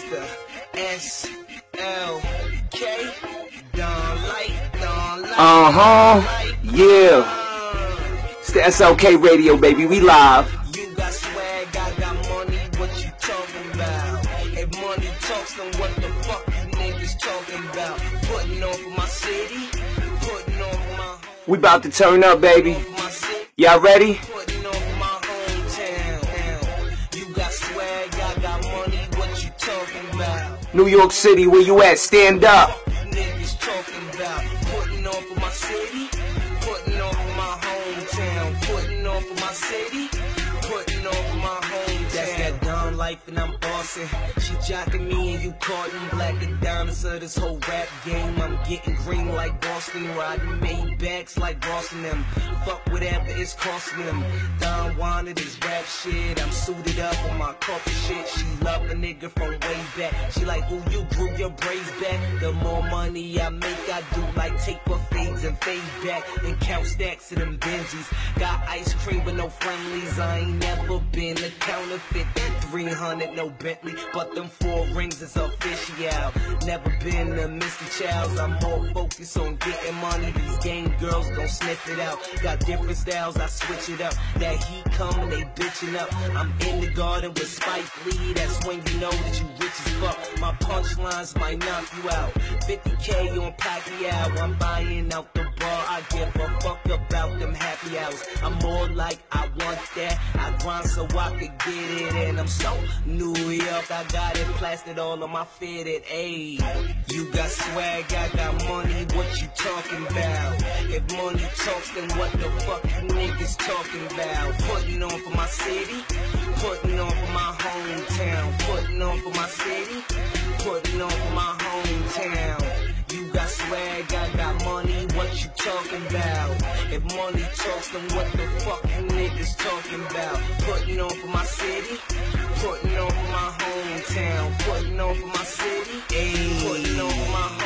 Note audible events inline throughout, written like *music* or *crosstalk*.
Mr. S L K. Don't like, don't like. Uh huh. Yeah. It's the SLK radio, baby. We live. You got swag, I got money. What you talking about? If money talks, then what the fuck you niggas talking about? Putting on for my city, putting on for my We about to turn up, baby. Y'all ready? New York City, where you at? Stand up. Niggas talking about putting on for my city, putting on for my hometown, putting on for my city, putting on for my hometown. That's that dumb life and I'm bossing. She jocking me and you caught in black and diamonds of this whole rap game. I'm getting green like Boston, riding Maybachs like Boston them. Fuck whatever it's costing them. Don wanted this rap shit. I'm suited up on my corporate shit. She love a nigga from way back. She like, who you grew your braids back? The more money I make, I do like taper fades and fade back. And count stacks of them Benjis. Got ice cream but no friendlies. I ain't never been a counterfeit. 300, no Bentley. But them four rings is official. Never been a Mr. Childs. I'm more focused on getting money. These game girls don't sniff it out. Got different styles, I switch it up. That heat coming, they bitching up. I'm in the garden with Spike Lee. That's when you know that you rich as fuck. My punchlines might knock you out. 50k on Pacquiao. I'm buying out the bar. I give a fuck about them happy hours. I'm more like I want that. I grind so I could get it. And I'm so New York. I got it plastered all on my fitted. Ayy, you got swag, I got money. What you talking about? If money talks, then what the fuck you niggas talking about? Putting on for my city, putting on for my hometown, putting on for my city, putting on for my hometown. You got swag, I got money, what you talking about? If money talks, then what the fuck you niggas talking about? Putting on for my city, putting on for my hometown, putting on for my city, putting on for my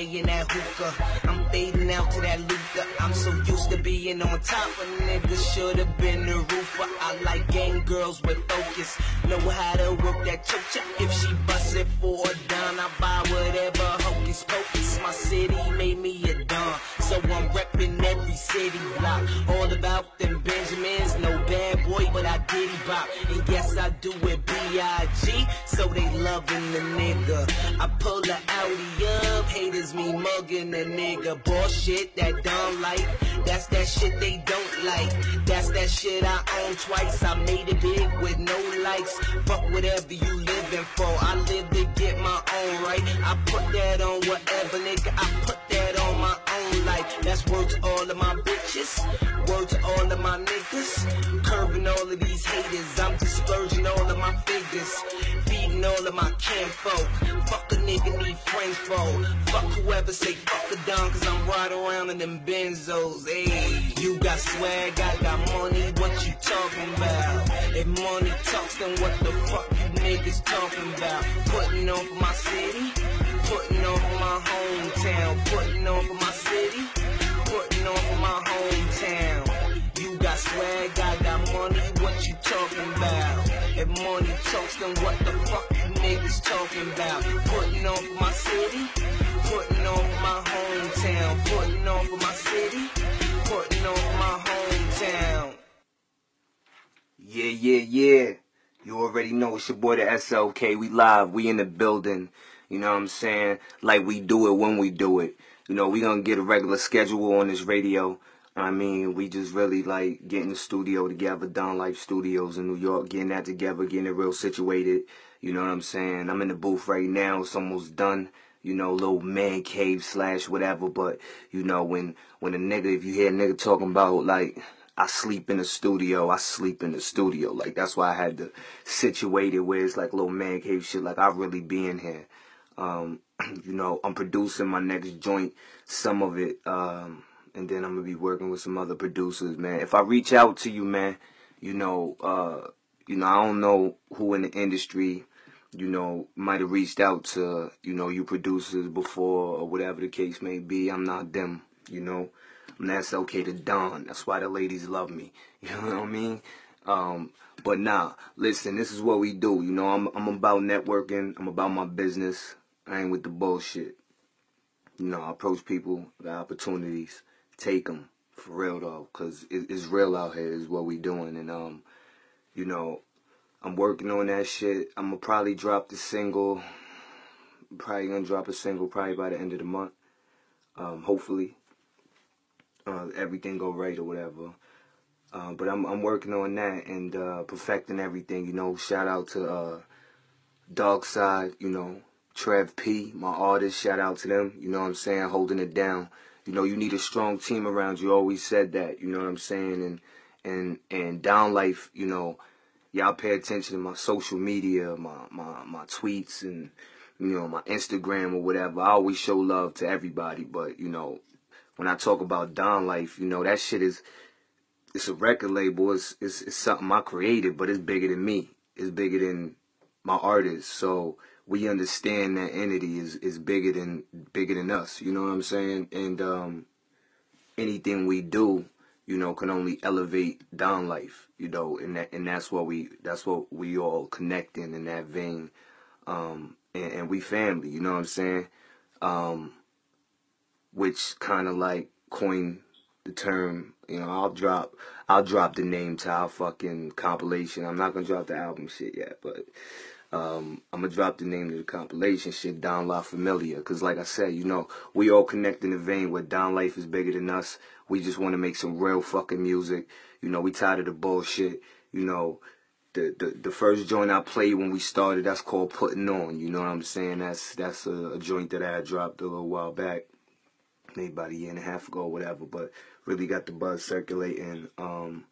Bombay that hookah, I'm fading out to that Luther. I'm so used to being on top, a nigga should've been the roofer. I like gang girls with focus, know how to work that choke If she bust it for a dime, I buy whatever hocus pocus. My city made me a don, so I'm reppin' every city block. All about them Benjamins, no bad boy, but I diddy bop. And yes, I do it B.I.G., so they loving the nigga. I pull the Audi up, haters me mugging a nigga. Bullshit, that dumb life, that's that shit they don't like. That's that shit I own twice. I made it big with no likes. Fuck whatever you living for. I live to get my own right. I put that on whatever, nigga. I put life. That's word to all of my bitches. Word to all of my niggas. Curving all of these haters. I'm just all of my figures. Feeding all of my kinfolk. Fuck a nigga need friends for. Fuck whoever say fuck a dime, cause I'm riding around in them benzos. Hey, you got swag, I got money, what you talking about? If money talks, then what the fuck you niggas talking about? Putting on for my city, putting on for my hometown, putting on for my city, putting on for my hometown. You got swag, I got money, what you talking about? If money talks, then what the fuck you niggas talking about? Putting on for my city, putting on for my hometown, putting on for my city, putting on for my hometown. Yeah, yeah, yeah. You already know it's your boy the SLK. We live. We in the building. You know what I'm saying? Like we do it when we do it. You know, we gonna get a regular schedule on this radio. I mean, we just really like getting the studio together, Down Life Studios in New York, getting that together, getting it real situated. You know what I'm saying? I'm in the booth right now. It's almost done. You know, little man cave slash whatever. But you know, when when a nigga, if you hear a nigga talking about like I sleep in the studio. I sleep in the studio. Like that's why I had to situate it where it's like little man cave shit. Like I really be in here. Um, *clears throat* you know, I'm producing my next joint, some of it, um, and then I'm gonna be working with some other producers, man. If I reach out to you, man, you know, uh, you know, I don't know who in the industry, you know, might have reached out to, you know, you producers before or whatever the case may be. I'm not them, you know. And that's okay to Don. That's why the ladies love me. *laughs* You know what I mean? Um, but nah, listen, this is what we do. You know, I'm I'm about networking. I'm about my business. I ain't with the bullshit. You know, I approach people, the opportunities, take them for real though, cause it, it's real out here. Is what we doing, and um, you know, I'm working on that shit. I'm gonna probably drop the single. Probably gonna drop a single probably by the end of the month. Um, hopefully, uh, everything go right or whatever. Uh, but I'm I'm working on that and uh, perfecting everything. You know, shout out to uh, Dark Side. You know, Trev P, my artist. Shout out to them. You know what I'm saying, holding it down. You know, you need a strong team around you. Always said that. You know what I'm saying, and and and down life. You know, y'all pay attention to my social media, my my my tweets, and you know my Instagram or whatever. I always show love to everybody, but you know, when I talk about down life, you know that shit is it's a record label. It's, it's, it's something I created, but it's bigger than me. It's bigger than my artists. So we understand that entity is, is bigger than bigger than us. You know what I'm saying? And um, anything we do, you know, can only elevate down life. You know, and that and that's what we that's what we all connecting in that vein. Um, and, and we family. You know what I'm saying? Um, which kind of like coin the term. You know, I'll drop I'll drop the name to our fucking compilation. I'm not gonna drop the album shit yet, but um, I'm gonna drop the name of the compilation shit, Down La Familia. Cause like I said, you know, we all connect in the vein where Down Life is bigger than us. We just want to make some real fucking music. You know, we tired of the bullshit. You know, the, the the first joint I played when we started, that's called Putting On. You know what I'm saying? That's that's a, a joint that I dropped a little while back, maybe about a year and a half ago, or whatever. But really got the buzz circulating. Um,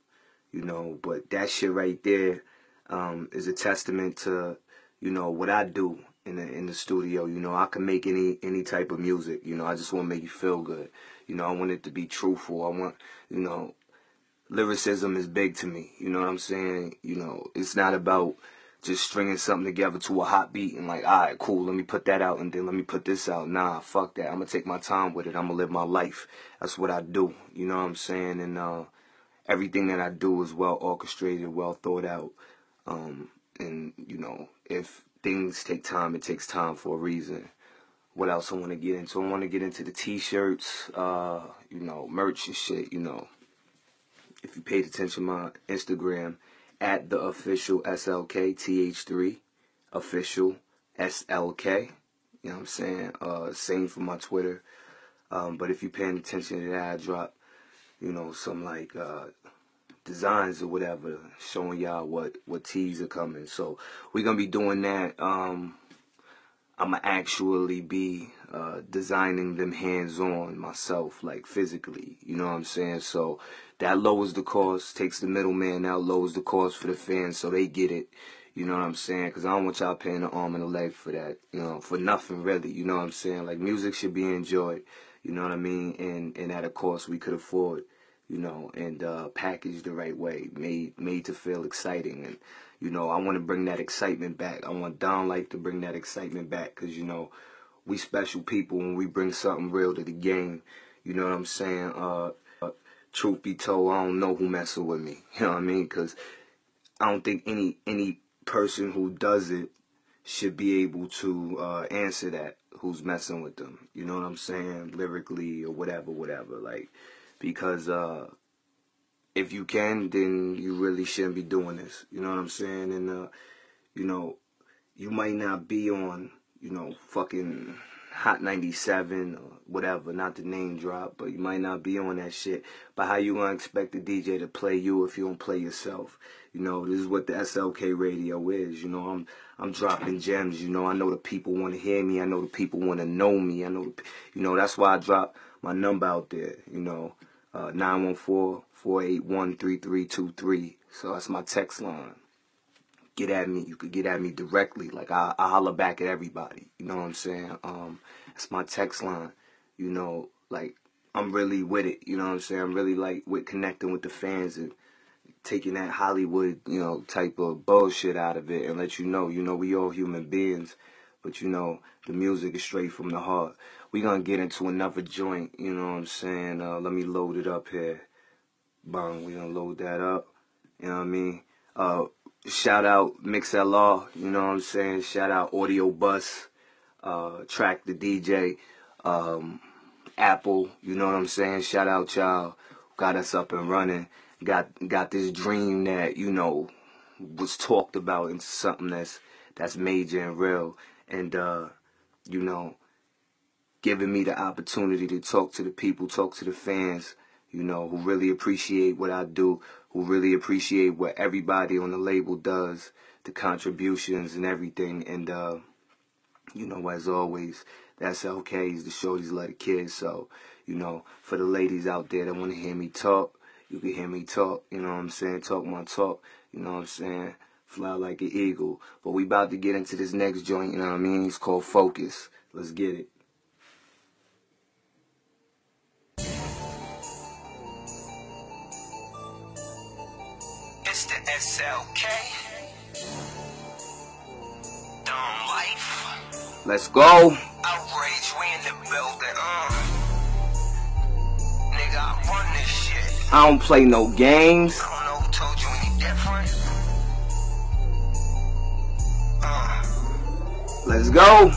you know, but that shit right there um, is a testament to you know what I do in the in the studio. You know, I can make any any type of music. You know, I just want to make you feel good. You know, I want it to be truthful. I want you know, lyricism is big to me. You know what I'm saying? You know, it's not about just stringing something together to a hot beat and like, all right, cool, let me put that out and then let me put this out. Nah, fuck that. I'm gonna take my time with it. I'm gonna live my life. That's what I do. You know what I'm saying? And uh, everything that I do is well orchestrated, well thought out. Um, and you know, if things take time, it takes time for a reason. What else I want to get into? I want to get into the t-shirts, uh, you know, merch and shit. You know, if you paid attention to my Instagram at the official SLK TH3 official SLK. You know what I'm saying? Uh, same for my Twitter. Um, but if you're paying attention to that, I drop, you know, some like uh, designs or whatever, showing y'all what what tees are coming. So we're gonna be doing that. Um, I'm gonna actually be uh, designing them hands on myself, like physically. You know what I'm saying? So that lowers the cost, takes the middleman out, lowers the cost for the fans so they get it. You know what I'm saying? Because I don't want y'all paying an arm and a leg for that, you know, for nothing really. You know what I'm saying? Like music should be enjoyed, you know what I mean? And, and at a cost we could afford, you know, and uh, packaged the right way, made made to feel exciting. And, you know, I want to bring that excitement back. I want Down Life to bring that excitement back because, you know, we special people when we bring something real to the game. You know what I'm saying? Uh, truth be told, I don't know who messing with me. *laughs* You know what I mean? Because I don't think any any person who does it should be able to uh, answer that. Who's messing with them? You know what I'm saying? Lyrically or whatever, whatever. Like because uh, if you can, then you really shouldn't be doing this. You know what I'm saying? And uh, you know, you might not be on, you know, fucking Hot 97 or whatever, not the name drop, but you might not be on that shit. But how you gonna expect the DJ to play you if you don't play yourself? You know, this is what the SLK radio is. You know, I'm I'm dropping gems. You know, I know the people want to hear me. I know the people want to know me. I know, the, you know, that's why I drop my number out there. You know, uh, 914-481-3323. So that's my text line get at me. You could get at me directly. Like I, I holler back at everybody. You know what I'm saying? Um, it's my text line. You know, like I'm really with it. You know what I'm saying? I'm really like with connecting with the fans and taking that Hollywood, you know, type of bullshit out of it and let you know, you know, we all human beings, but you know, the music is straight from the heart. We gonna get into another joint. You know what I'm saying? Uh, let me load it up here. Bang, we gonna load that up You know what I mean? Uh, shout out MixLR, you know what I'm saying? Shout out Audiobus, uh, Traktor DJ, um, Apple, you know what I'm saying? Shout out y'all, got us up and running. Got got this dream that, you know, was talked about into something that's that's major and real. And uh, you know, giving me the opportunity to talk to the people, talk to the fans, you know, who really appreciate what I do, who really appreciate what everybody on the label does, the contributions and everything. And, uh, you know, as always, that's okay. Is the shorties love the kids. So, you know, for the ladies out there that want to hear me talk, you can hear me talk. You know what I'm saying? Talk my talk. You know what I'm saying? Fly like an eagle. But we about to get into this next joint. You know what I mean? It's called Focus. Let's get it. It's the SLK. Dumb life. Let's go. Outrage, we in the building, uh. Nigga, I run this shit. I don't play no games. I don't know who told you any different. Let's go.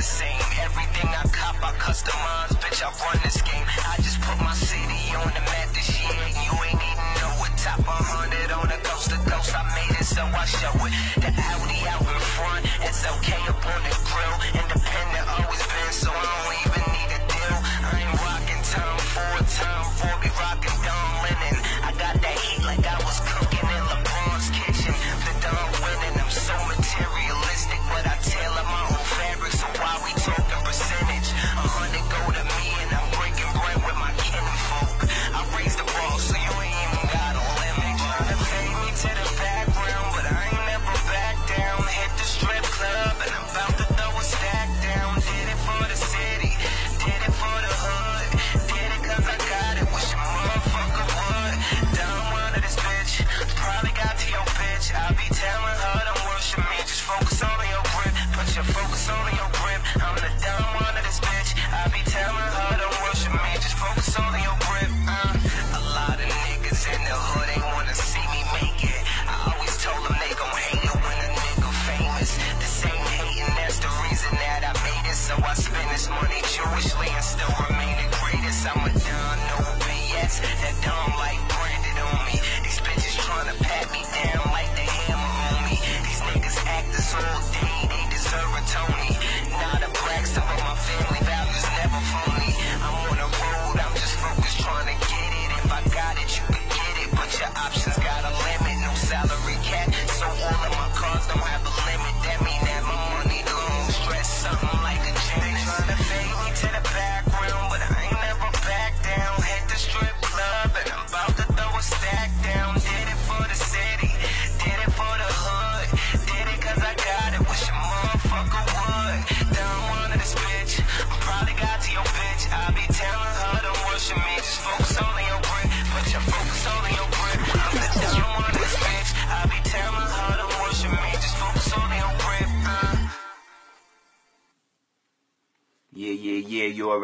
The same. Everything I cop, I customize. Bitch, I run this game. I just put my city on the map this year. and You ain't even know it. Top 100 on the coast to coast. I made it, so I show it. The Audi out in front. It's okay up on the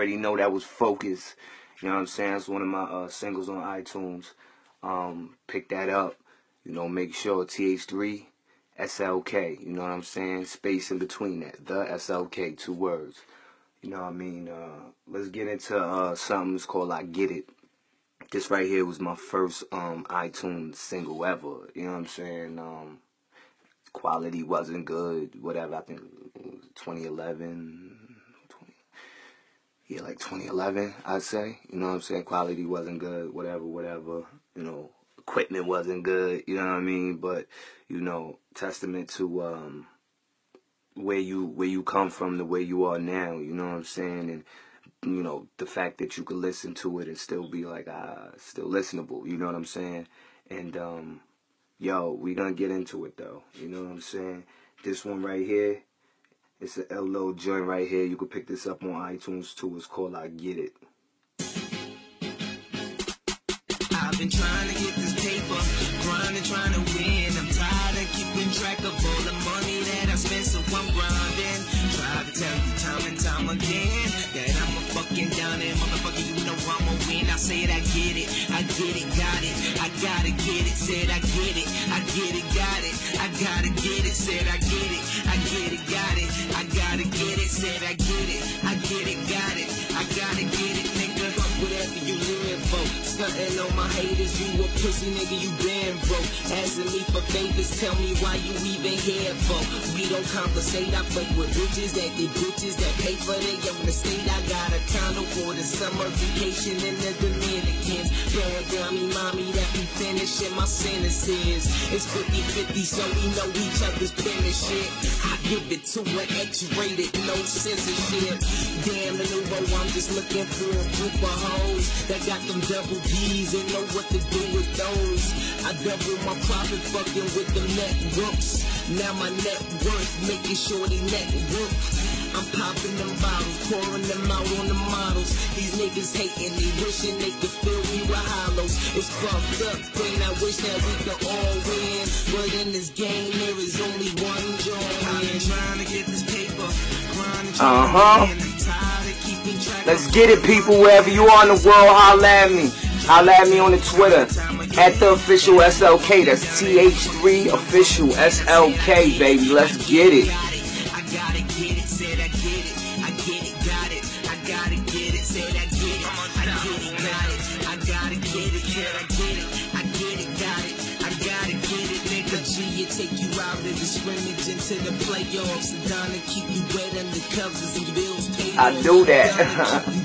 already know that was Focus. You know what I'm saying? It's one of my uh, singles on iTunes. Um, pick that up. You know, make sure TH3 SLK. You know what I'm saying? Space in between that. The SLK, two words. You know what I mean? Uh, let's get into uh, something that's called I Get It. This right here was my first um, iTunes single ever. You know what I'm saying? Um, quality wasn't good. Whatever. I think it was 2011. 20, yeah, like 2011, I'd say. You know what I'm saying? Quality wasn't good. Whatever, whatever. You know, equipment wasn't good. You know what I mean? But you know, testament to um, where you where you come from, the way you are now. You know what I'm saying? And you know the fact that you could listen to it and still be like ah, still listenable. You know what I'm saying? And um, yo, we gonna get into it though. You know what I'm saying? This one right here, it's a little joint right here. You can pick this up on iTunes too. It's called I Get It. I've been trying I gotta get it. Said I get it, I get it, got it, I gotta get it. Said I get it, I get it, got it, I gotta get it. Said I get it, Stunting on my haters, you a pussy nigga, you been broke. Asking me for favors, tell me why you even here for. We don't compensate, I fuck with bitches that get bitches that pay for their own estate. I got a condo for the summer vacation in the Dominicans. Paragami mommy that be finishing my sentences. It's 50-50, so we know each other's pen shit. I give it to an X-rated, no censorship. Damn, the nouveau, I'm just looking for a group of hoes that got them double D's and know what to do with those. I double my profit fucking with the networks. Now my net worth making sure they network. I'm popping them bottles, pouring them out on the models. These niggas hating, they wishing they could fill me with hollows. It's fucked up, pain. I wish that we could all win. But in this game, there is only one joy. I've been trying to get this paper, Uh-huh. to win. I'm tired of keeping track Let's get it, people. Wherever you are in the world, holla at me. Holla at me on the Twitter at the official SLK. That's TH3 official SLK, baby. Let's get it. I gotta get it. Said I get it. I. Got it. I gotta get it. Said I get it. I. Got it. I gotta get it. Said I get it. I get it. Got it. I gotta get it. Nigga G, take you out of the into the. I do that.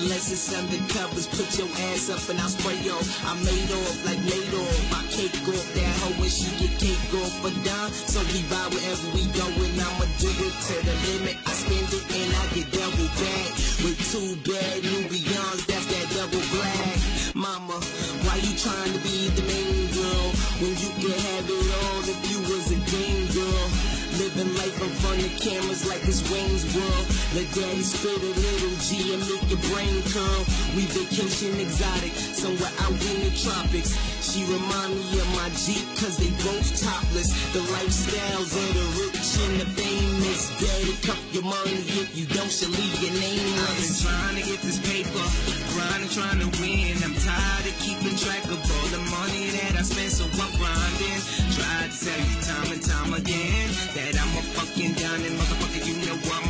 Unless it's under covers, put your ass up and I'll spray off. I made off like Madoff. I cake off that hoe when she get cake off for dime. So we buy wherever we go and I'ma do it to the limit. I spend it and I get double back. With two bad new beyonds, that's that double black. Mama, why you trying to be the main girl when you can have it all if you was a game girl? Living life in front of cameras like it's Wayne's World. Let daddy spit a little G and make your brain curl. We vacation exotic, somewhere out in the tropics. She remind me of my Jeep, cause they both topless. The lifestyles of the rich and the famous. Daddy, cup your money if you don't, she'll leave your name I've been trying to get this paper, grinding, trying to win. I'm tired of keeping track of all the money that I spent, so I'm grinding. Try to tell you time and time again that I'm a fucking down and motherfucker, you know I'm a win. I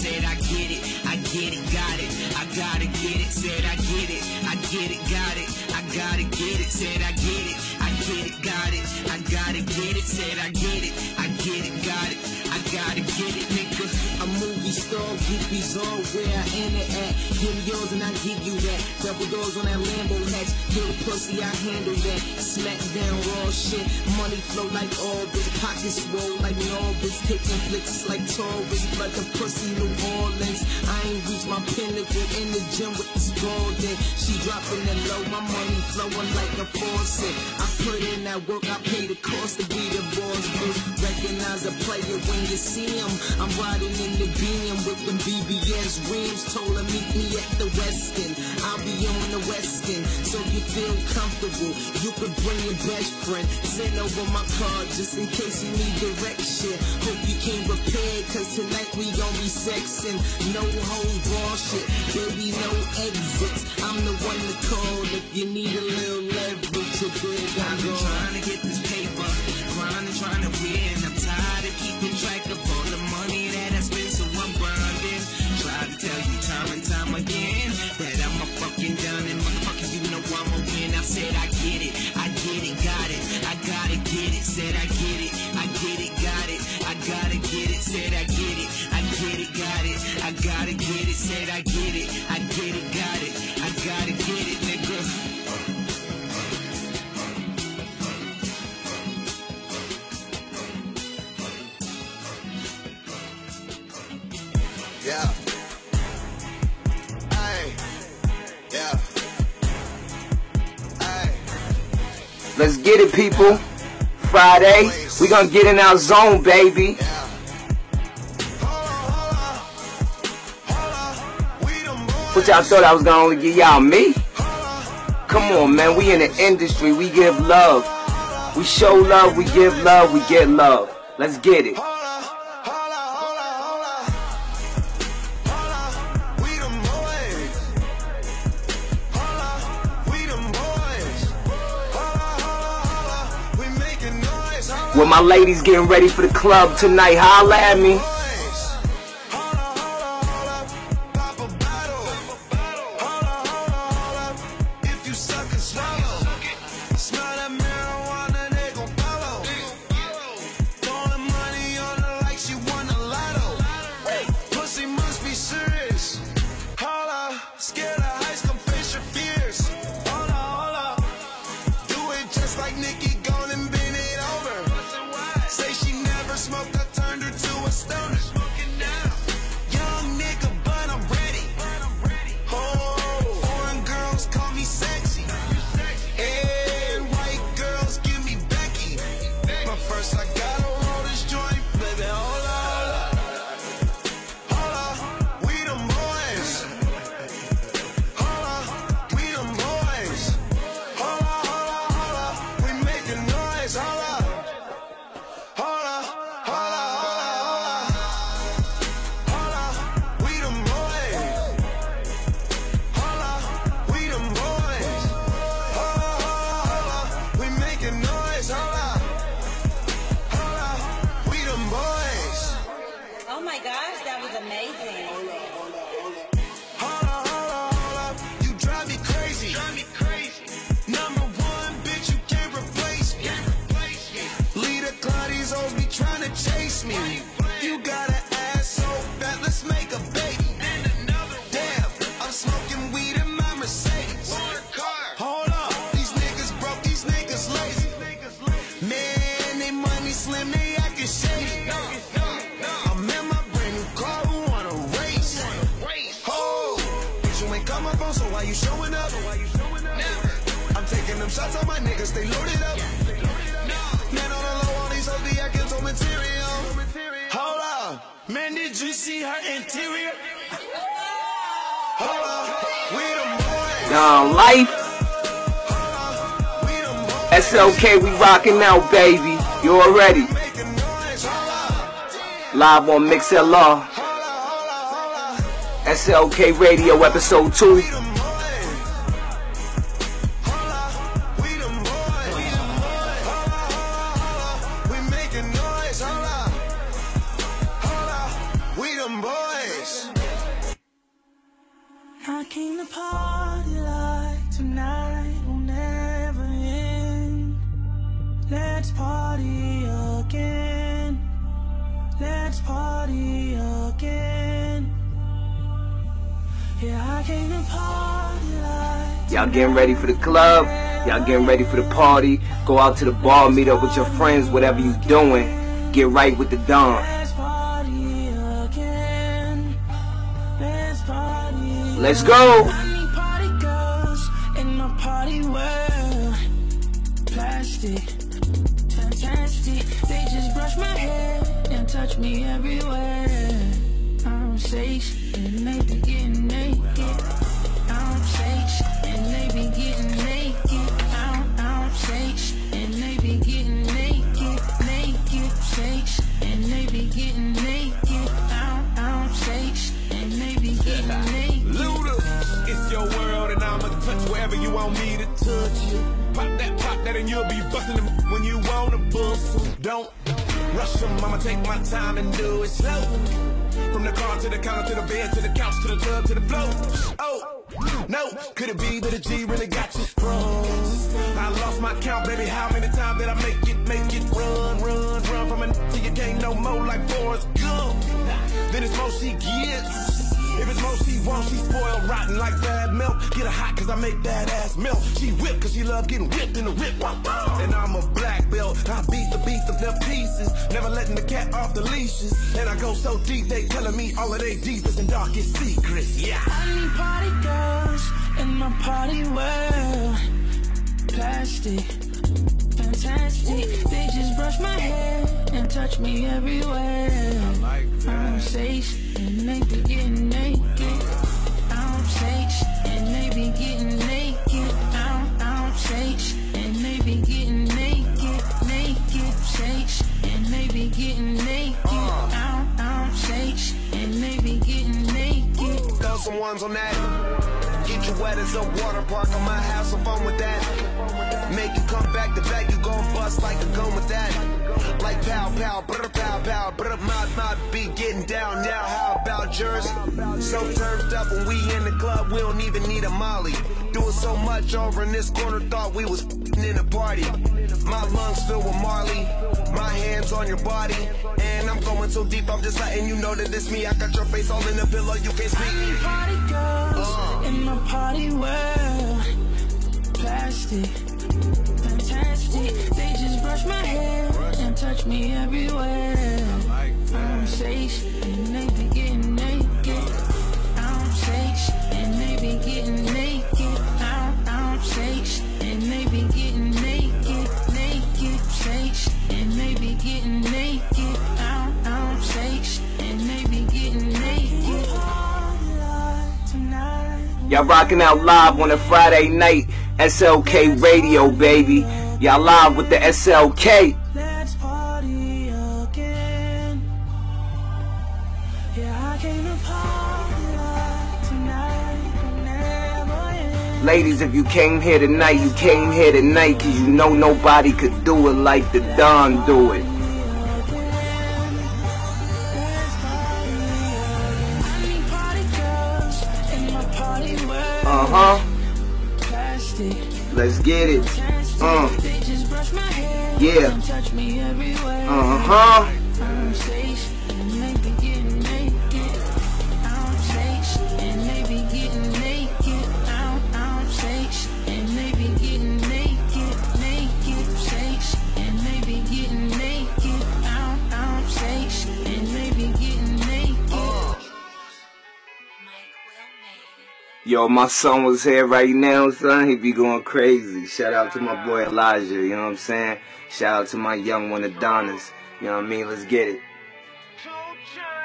said I get it, I get it, got it, I gotta get it. Said I get it, I get it, got it, I gotta get it. Said I get it, I get it, got it, I gotta get it. Said I get it, I get it, got it, gotta get it, nigga. A movie star, groupies all where I in it at. Give me yours and I give you that. Double doors on that Lambo hatch. Little pussy, I handle that. Smack down raw shit. Money flow like Orbit. Pockets roll like Norbits. Taking flicks like Taurus. Like a pussy New Orleans. I ain't reached my pinnacle in the gym with the Spalding. She dropping it low. My money flowing like a faucet. I put in that work. I pay the cost to be the boss. Bitch. Recognize a player when you see him. I'm riding in the beam with them BBS rims. Told her meet me at the Westin. I'll be on the Westin. So you feel comfortable. You could bring your best friend. Send over my card just in case you need direction. Hope you came prepared, cause tonight we gon' be sexing. No hoes, raw shit. Baby, no exits. I'm the one to call if you need a little leverage. You're good, I'm trying to get this paper. Grinding, trying to win. Get it. Said I get it, I get it, got it, I gotta get it. Said I get it, I get it, got it, I gotta get it. Said I get it, I get it, got it, I gotta get it, nigga. Yeah. Hey. Yeah. Let's get it, people. Friday, we gonna get in our zone, baby. What y'all thought I was gonna only give y'all me? Come on, man. We in the industry. We give love. We show love. We give love. We get love. Let's get it. When my ladies getting ready for the club tonight, holla at me. Rocking out, baby. You already. Live on MixLR. SLK Radio, episode 2. Y'all getting ready for the club. Y'all getting ready for the party. Go out to the bar, meet up with your friends, whatever you doing. Get right with the dawn. Let's go. They just brush my hair and touch me everywhere. I'm safe and they touch wherever you want me to touch you. Pop that, pop that, and you'll be busting them when you wanna bust 'em. Don't rush them, I'ma take my time and do it slow. From the car to the counter to the bed to the couch to the tub to the floor. Oh, no, could it be that a G really got you sprung? I lost my count, baby. How many times did I make it, make it run, run, run from a till you can't no more like Forrest Gump? Then it's more she gets. If it's more she wants, she spoiled rotten like bad milk. Get her hot cause I make that ass melt. She whipped cause she love getting whipped in the whip. And I'm a black belt. I beat the beat of them pieces. Never letting the cat off the leashes. And I go so deep, they telling me all of their deepest and darkest secrets. Yeah. I need party girls in my party world. Plastic fantastic. They just brush my hair and touch me everywhere. I like that. Face and they be getting naked. I'm sex and they be getting naked. I'm, I'm sex and they be getting naked, naked. Sex and they be getting naked. I'm, I'm sex and they be getting naked. Throw some ones on that. Get you wet as a water park on my house, some fun with that. Make you come back to back, you gon' bust like a gun with that. Like pow pow, brr pow pow, brr my my beat getting down now. How about yours? So turned up when we in the club, we don't even need a molly. Doing so much over in this corner, thought we was in a party. My lungs filled with Marley, my hands on your body, and I'm going so deep, I'm just letting you know that it's me. I got your face all in the pillow, you can't speak me. Party uh. girls in my party world. Plastic, fantastic. They just brush my hair and touch me everywhere. I'm safe and they be getting naked. I'm safe and they be getting naked. I'm, safe and they be getting naked, naked. And they be getting naked. Y'all rocking out live on a Friday night. SLK Radio, baby. Y'all live with the SLK. Let's party again. Yeah, I came to party tonight. Ladies, if you came here tonight, you came here tonight because you know nobody could do it like the Don do it. Huh. Let's get it. Uh. They just brush my hair Yeah. and touch me everywhere. Uh huh. Yo, my son was here right now, son. He be going crazy. Shout out to my boy Elijah, you know what I'm saying? Shout out to my young one Adonis. You know what I mean? Let's get it.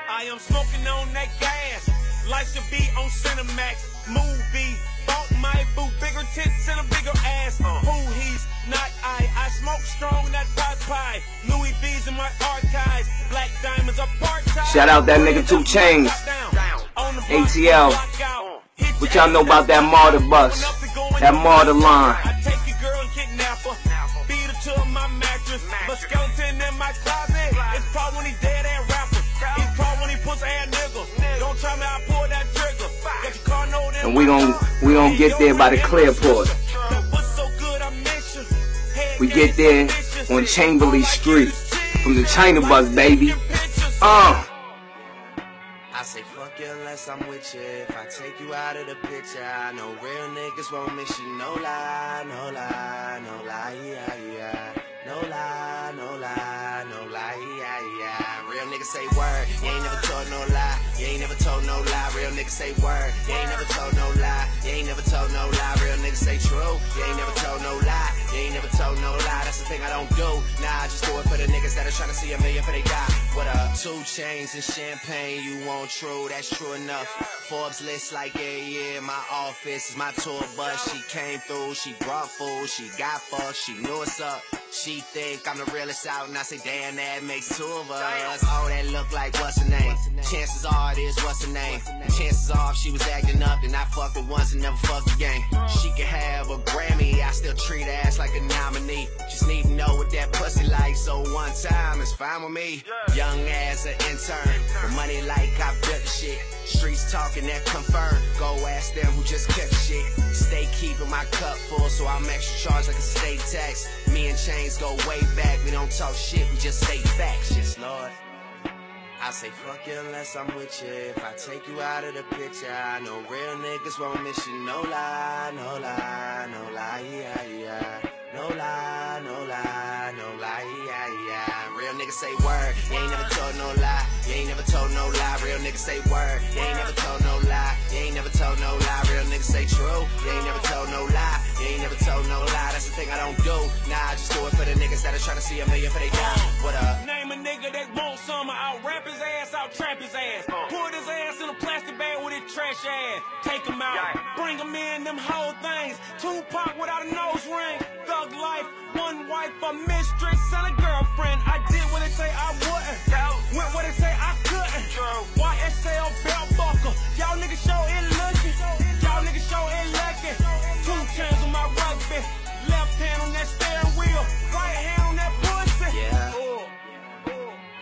I am smoking on that gas. Life should be on Cinemax. Movie. Bought my boo bigger tits and a bigger ass. Uh, who he's not I. I smoke strong, that pot pie. Louis V's in my archives. Black diamonds are part time. Shout out that nigga Two Chainz. ATL. What y'all know about that martyr bus? That martyr line. I take your girl and. Beat her to my mattress. But skeleton in my closet. It's probably when he dead and rapper. It's probably when he puts ass nigga. Don't tell me I pull that trigger. Got your car note in And we gon' we gon' get there by the Clearport. We get there on Chamberlain Street from the China bus, baby. Uh. Fuck you unless I'm with you. If I take you out of the picture, I know real niggas won't miss you. No lie, no lie, no lie, yeah, yeah. No lie, no lie, no lie, yeah, yeah. Real niggas say word, you ain't never told no lie. You ain't never told no lie. Real niggas say word, you ain't never told no lie. You ain't never told no lie. Real niggas say true, you ain't never told no lie. You ain't never told no lie. That's the thing I don't do. Nah, I just do it for the niggas that are trying to see a million for they die. What up? Two chains and champagne, you want true? That's true enough. Forbes list like yeah, yeah. My office is my tour bus. She came through, she brought food, she got fucked, she knew what's up. She think I'm the realest out, and I say damn, that makes two of us. Oh, that look like what's her name? Chances are it is what's her name. Chances are if she was acting up, then I fucked her once and never fucked again. She could have a Grammy, I still treat her ass like a nominee. Just need to know what that pussy like, so one time is fine with me. Young ass an intern, with money like I built the shit. Streets talking that confirm. Go ask them who just kept shit. Stay keeping my cup full, so I'm extra charged like a state tax. Me and Chains go way back. We don't talk shit, we just say facts. Yes, Lord. I say fuck you unless I'm with you. If I take you out of the picture, I know real niggas won't miss you. No lie, no lie, no lie, yeah, yeah. No lie, no lie, no lie, yeah, yeah. Real niggas say word, you ain't never told no lie. You ain't never told no lie. Real niggas say word, you ain't never told no lie. You ain't never told no lie. Real niggas say true, you ain't never told no lie. You ain't never told no lie. That's the thing I don't do. Nah, I just do it for the niggas that are trying to see a million for they die. What up? Name a nigga that wants some, out rap his ass, out trap his ass. Put his ass in a plastic bag with his trash ass. Take him out, bring him in, them whole things. Tupac without a nose ring. Thug life, one wife, a mistress, and a girlfriend. I did what they say I wouldn't. Went what they say I couldn't. YSL belt buckle. Y'all niggas show it looking. Y'all niggas show it lacking. Chains on my rugby. Left hand on that steering wheel. Right hand on that pussy. Yeah. Oh.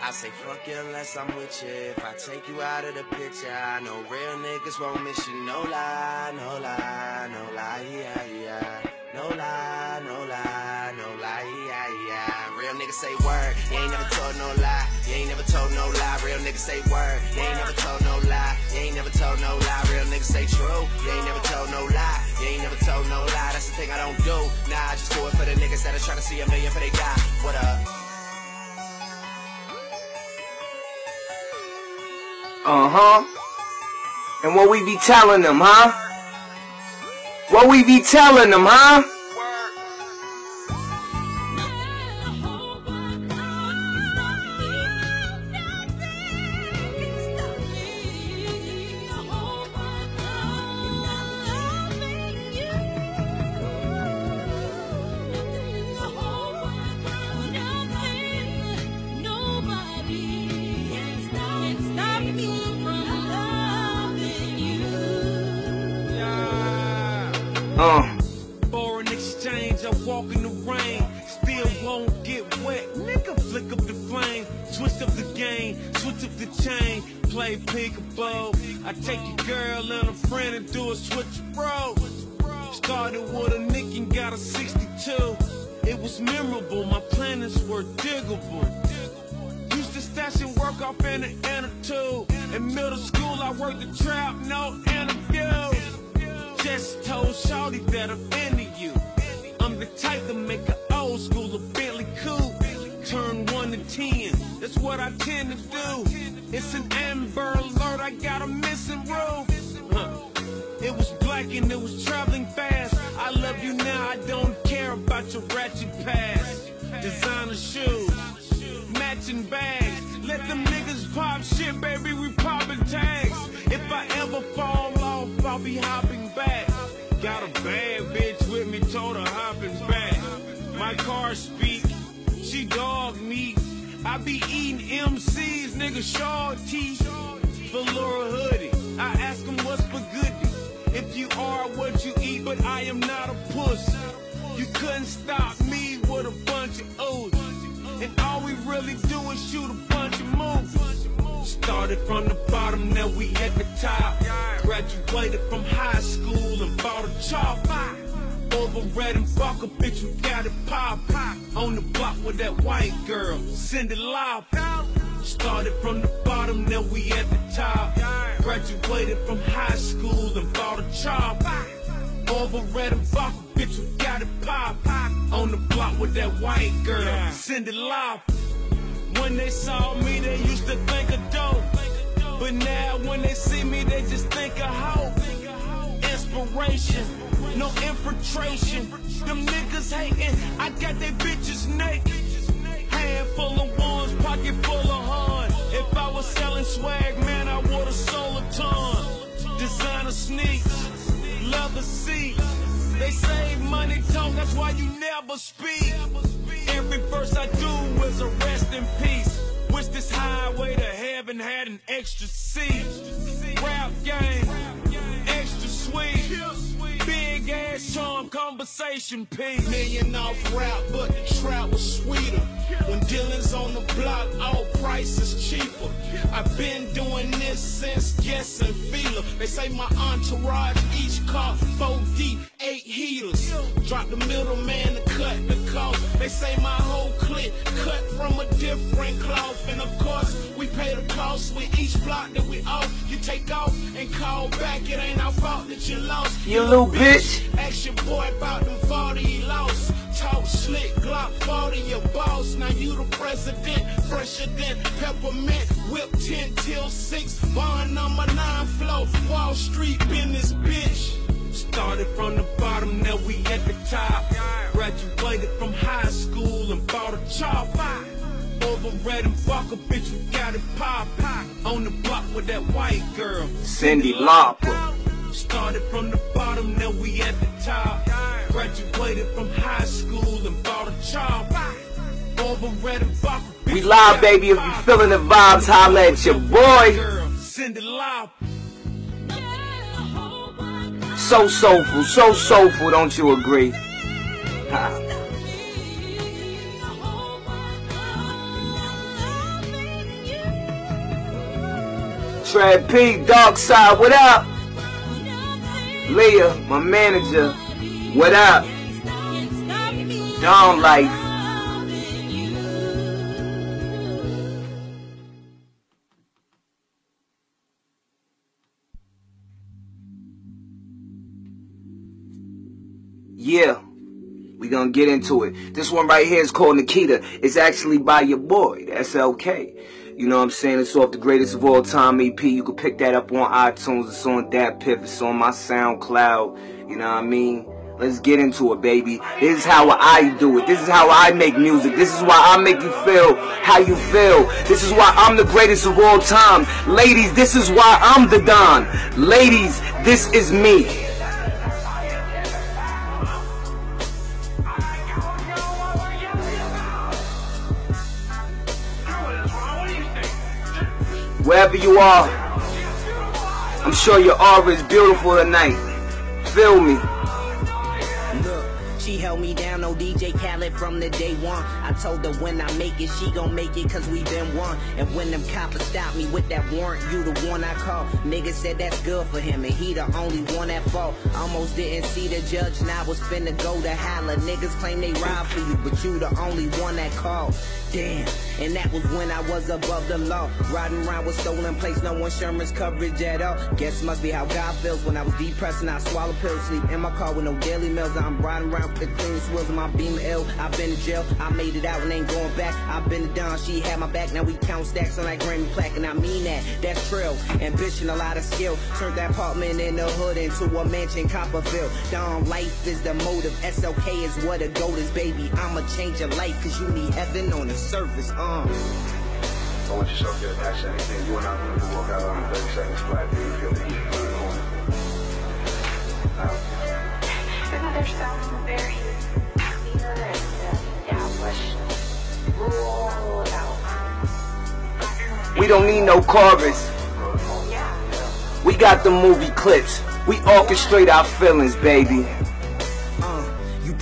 I say fuck you unless I'm with you. If I take you out of the picture, I know real niggas won't miss you. No lie, no lie, no lie, yeah, yeah. No lie, no lie, no lie, yeah, yeah. Real niggas say word, you ain't never told no lie. You ain't never told no lie. Real niggas say word, They ain't never told no lie. You ain't never told no lie. Real niggas say true, They ain't never told no lie. they ain't never told no lie. That's the thing I don't do. Nah, I just do it for the niggas that are trying to see a million for they die. What up? Uh huh. And what we be telling them, huh? What we be telling them, huh? Bitch, we got it pop. On the block with that white girl, Cyndi Lauper. Started from the bottom, now we at the top. Graduated from high school and bought a chop. Over red and buckle, bitch, we got it pop. On the block with that white girl, Cyndi Lauper. When they saw me, they used to think of dope. But now when they see me, they just think of hope. Inspiration, no infiltration. Them niggas hating, I got they bitches naked. Handful of ones, pocket full of hun. If I was selling swag, man, I would've sold a ton. Designer sneaks, leather seats. They say money talk, that's why you never speak. Every verse I do is a rest in peace. Wish this highway to heaven had an extra seat. Rap game, sweet. Big ass charm, conversation piece. Million off rap, but the trap was sweeter. When dealing's on the block, all prices cheaper. I've been doing this since Guess and Feeler. They say my entourage, each car, 4 deep, 8 heaters. Drop the middleman to cut the cost. They say my whole clique cut from a different cloth. And of course, we pay the cost with each block that we off. You take off and call back, it ain't our fault that you lost. You little bitch. Ask your boy about them 40 he lost. Talk slick, Glock 40, your boss. Now you the president, fresher than peppermint. Whip 10 till 6, bond number 9 flow. Wall Street business, bitch. Started from the bottom, now we at the top. Graduated Graduated from high school and bought a chop. Over red and vodka, bitch, we got it pop. On the block with that white girl. Cyndi Lauper. Started from the bottom, now we at the top. Graduated from high school and bought a chop. Over red and vodka. We live, baby. If you feeling the vibes, holla at your boy. Girl, Cyndi Lauper. So soulful, so soulful, don't you agree? Ha. Tread P, Dark Side, what up? Leah, my manager, what up? Dawn Life. Yeah, we gonna get into it. This one right here is called Nikita. It's actually by your boy, the SLK. You know what I'm saying? It's off the greatest of all time EP. You can pick that up on iTunes. It's on that Piff. It's on my SoundCloud. You know what I mean? Let's get into it, baby. This is how I do it. This is how I make music. This is why I make you feel how you feel. This is why I'm the greatest of all time. Ladies, this is why I'm the Don. Ladies, this is me. Wherever you are, I'm sure your aura is beautiful tonight. Feel me. Look, she held me down, no DJ Khaled from the day one. I told her when I make it, she gon' make it cause we been one. And when them coppers stopped me with that warrant, you the one I call. Nigga said that's good for him, and he the only one at fault. Almost didn't see the judge, now I was finna go to holler. Niggas claim they ride for you, but you the only one that called. Damn, and that was when I was above the law. Riding around with stolen plates, no insurance coverage at all. Guess must be how God feels when I was depressed and I swallow pills. Sleep in my car with no daily meals. I'm riding around with the clean wheels in my beam ill. I've been to jail, I made it out and ain't going back. I've been to down, she had my back. Now we count stacks on that Grammy plaque, and I mean that. That's trill, ambition, a lot of skill. Turned that apartment in the hood into a mansion, Copperville. Down life is the motive. SLK is what a goal is, baby. I'ma change your life, cause you need heaven on the surface. Uh. I want yourself to attach anything. You and I going to walk out on 30 seconds flat. Do you feel the heat from the corner? Now, Isn't there some very clear and established rule about We don't need no chorus. We got the movie clips. We orchestrate our feelings, baby.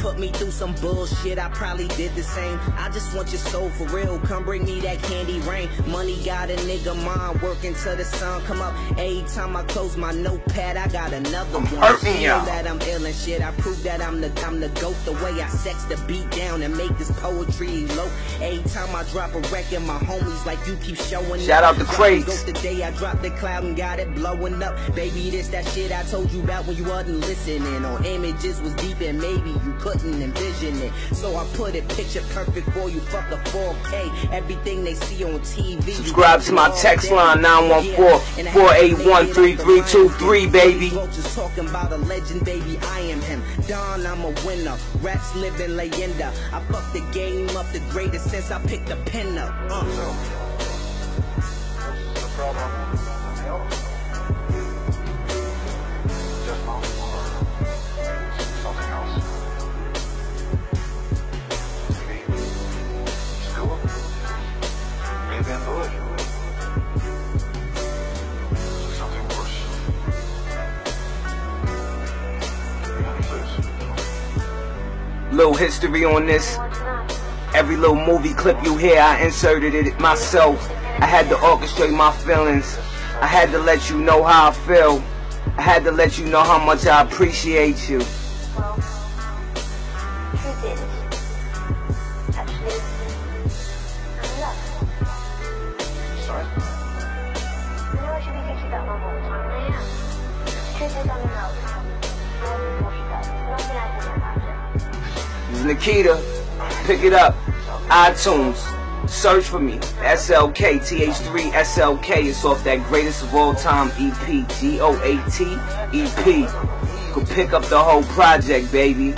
You put me through some bullshit, I probably did the same. I just want your soul for real. Come bring me that candy rain. Money got a nigga mind working till the sun come up. Every time I close my notepad, I got another I'm one. hurting y'all. that I'm ill and shit. I prove that I'm the I'm the goat. The way I sex the beat down and make this poetry low. Every time I drop a record, my homies like you keep showing Shout up. out to Crates. the day I dropped the cloud and got it blowing up. Baby, this that shit I told you about when you wasn't listening. Or images was deep and maybe you couldn't envision it. So I put it picture perfect for you. Fuck a 4K. Everything they see on TV. Subscribe to my text day. line, 914 481 3323, baby. Vultures talking about a legend, baby. I am him. Don, I'm a winner. Rats living leyenda. I fucked the game up the greatest since I picked the pen up. Uh. the problem Little history on this. Every little movie clip you hear, I inserted it myself. I had to orchestrate my feelings. I had to let you know how I feel. I had to let you know how much I appreciate you. Nikita. Pick it up. iTunes. Search for me. SLK. TH3 SLK. It's off that greatest of all time EP. G O A T EP. You can pick up the whole project, baby.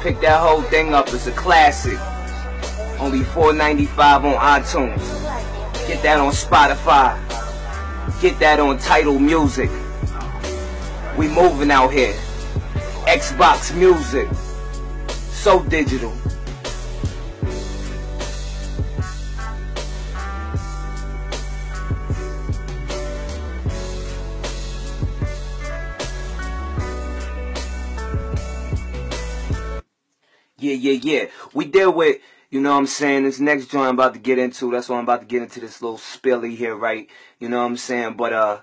Pick that whole thing up. It's a classic. Only $4.95 on iTunes. Get that on Spotify. Get that on Tidal Music. We moving out here. Xbox Music. So digital. Yeah, yeah, yeah. We deal with, you know what I'm saying, this next joint I'm about to get into. That's why I'm about to get into this little spilly here, right? You know what I'm saying? But, uh,